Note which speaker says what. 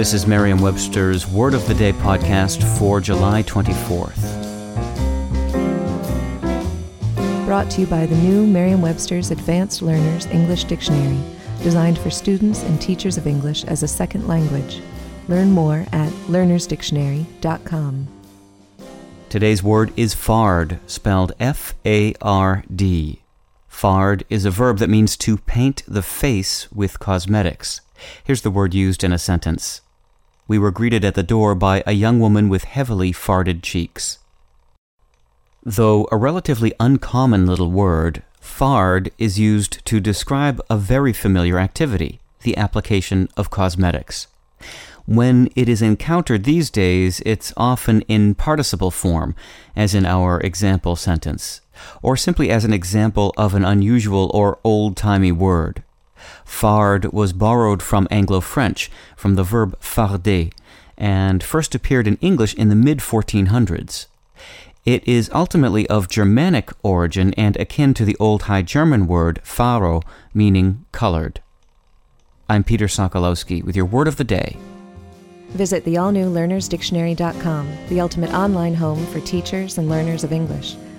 Speaker 1: This is Merriam-Webster's Word of the Day podcast for July 24th.
Speaker 2: Brought to you by the new Merriam-Webster's Advanced Learners English Dictionary, designed for students and teachers of English as a second language. Learn more at learnersdictionary.com.
Speaker 1: Today's word is fard, spelled F A R D. Fard is a verb that means to paint the face with cosmetics. Here's the word used in a sentence. We were greeted at the door by a young woman with heavily farded cheeks. Though a relatively uncommon little word, fard is used to describe a very familiar activity, the application of cosmetics. When it is encountered these days, it's often in participle form, as in our example sentence, or simply as an example of an unusual or old timey word. Fard was borrowed from Anglo French, from the verb farder, and first appeared in English in the mid 1400s. It is ultimately of Germanic origin and akin to the Old High German word faro, meaning colored. I'm Peter Sokolowski with your word of the day.
Speaker 2: Visit the all new learnersdictionary.com, the ultimate online home for teachers and learners of English.